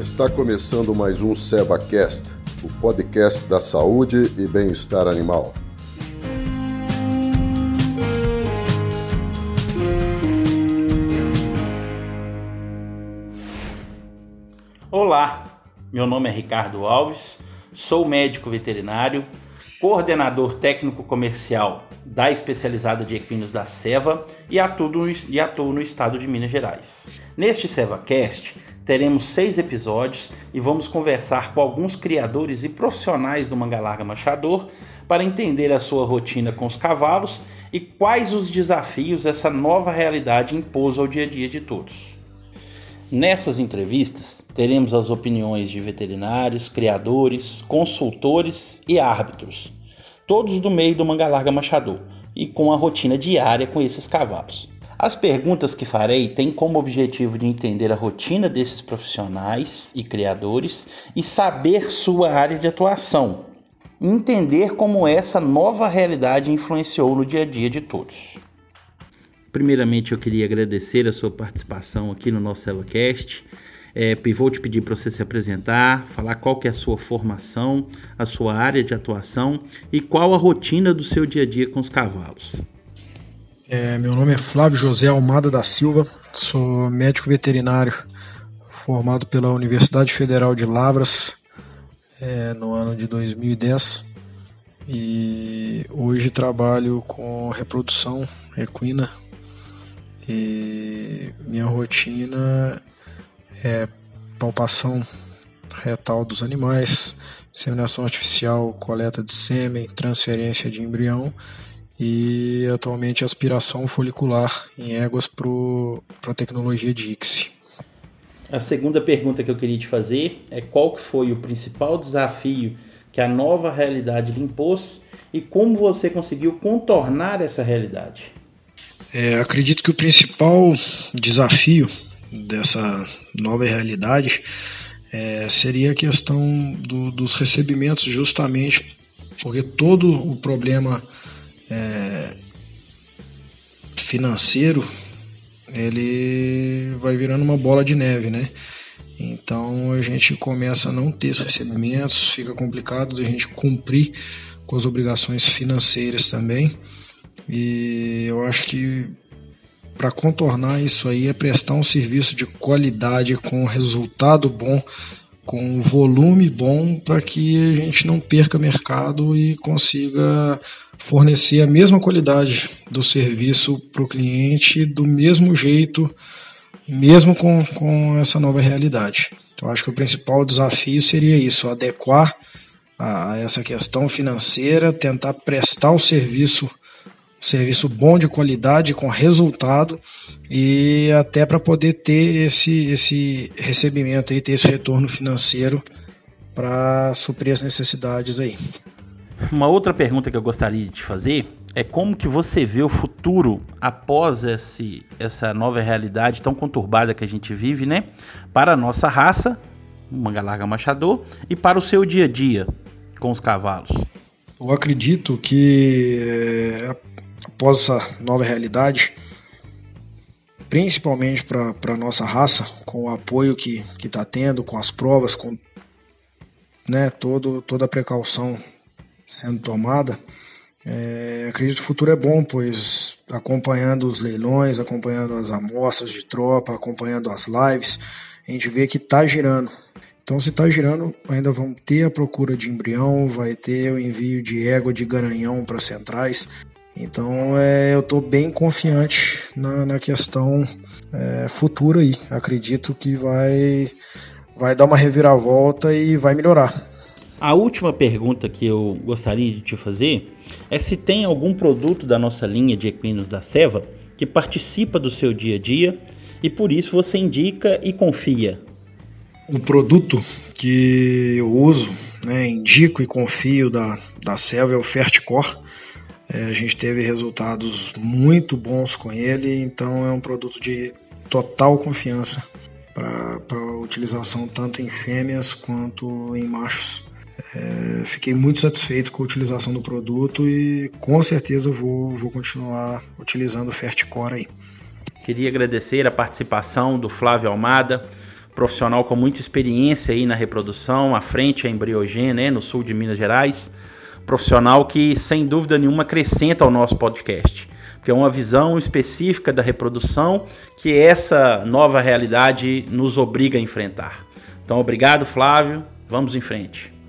Está começando mais um SevaCast, o podcast da saúde e bem-estar animal. Olá, meu nome é Ricardo Alves, sou médico veterinário, coordenador técnico comercial da especializada de equinos da Seva e atuo, e atuo no estado de Minas Gerais. Neste SevaCast, teremos seis episódios e vamos conversar com alguns criadores e profissionais do Mangalarga Machador para entender a sua rotina com os cavalos e quais os desafios essa nova realidade impôs ao dia a dia de todos. Nessas entrevistas, teremos as opiniões de veterinários, criadores, consultores e árbitros, todos do meio do Mangalarga Machador e com a rotina diária com esses cavalos. As perguntas que farei têm como objetivo de entender a rotina desses profissionais e criadores e saber sua área de atuação, entender como essa nova realidade influenciou no dia a dia de todos. Primeiramente, eu queria agradecer a sua participação aqui no nosso CeloCast. É, vou te pedir para você se apresentar, falar qual que é a sua formação, a sua área de atuação e qual a rotina do seu dia a dia com os cavalos. É, meu nome é Flávio José Almada da Silva, sou médico veterinário formado pela Universidade Federal de Lavras é, no ano de 2010 e hoje trabalho com reprodução equina. E minha rotina é palpação retal dos animais, inseminação artificial, coleta de sêmen, transferência de embrião e atualmente aspiração folicular em éguas para a tecnologia de ICSI. A segunda pergunta que eu queria te fazer é qual que foi o principal desafio que a nova realidade lhe impôs e como você conseguiu contornar essa realidade? É, acredito que o principal desafio dessa nova realidade é, seria a questão do, dos recebimentos, justamente porque todo o problema é, financeiro, ele vai virando uma bola de neve, né? Então a gente começa a não ter esses recebimentos, fica complicado a gente cumprir com as obrigações financeiras também. E eu acho que para contornar isso aí é prestar um serviço de qualidade com resultado bom, com volume bom, para que a gente não perca mercado e consiga fornecer a mesma qualidade do serviço para o cliente do mesmo jeito, mesmo com, com essa nova realidade. Então, acho que o principal desafio seria isso: adequar a, a essa questão financeira, tentar prestar o serviço serviço bom de qualidade com resultado e até para poder ter esse esse recebimento aí ter esse retorno financeiro para suprir as necessidades aí. Uma outra pergunta que eu gostaria de te fazer é como que você vê o futuro após esse, essa nova realidade tão conturbada que a gente vive, né? Para a nossa raça, manga larga machador, e para o seu dia a dia com os cavalos. Eu acredito que é, após essa nova realidade, principalmente para a nossa raça, com o apoio que está tendo, com as provas, com né, todo, toda a precaução sendo tomada, é, acredito que o futuro é bom, pois acompanhando os leilões, acompanhando as amostras de tropa, acompanhando as lives, a gente vê que está girando. Então, se está girando, ainda vão ter a procura de embrião, vai ter o envio de égua de garanhão para centrais. Então, é, eu estou bem confiante na, na questão é, futura aí. Acredito que vai, vai dar uma reviravolta e vai melhorar. A última pergunta que eu gostaria de te fazer é se tem algum produto da nossa linha de equinos da Seva que participa do seu dia a dia e por isso você indica e confia. O produto que eu uso, né, indico e confio da, da Seva é o Ferticor. É, a gente teve resultados muito bons com ele, então é um produto de total confiança para utilização tanto em fêmeas quanto em machos. É, fiquei muito satisfeito com a utilização do produto e com certeza vou, vou continuar utilizando o Ferticore aí. Queria agradecer a participação do Flávio Almada. profissional com muita experiência aí na reprodução, à frente a Embriogen, né, no sul de Minas Gerais. Profissional que, sem dúvida nenhuma, acrescenta ao nosso podcast, que é uma visão específica da reprodução que essa nova realidade nos obriga a enfrentar. Então, obrigado, Flávio. Vamos em frente.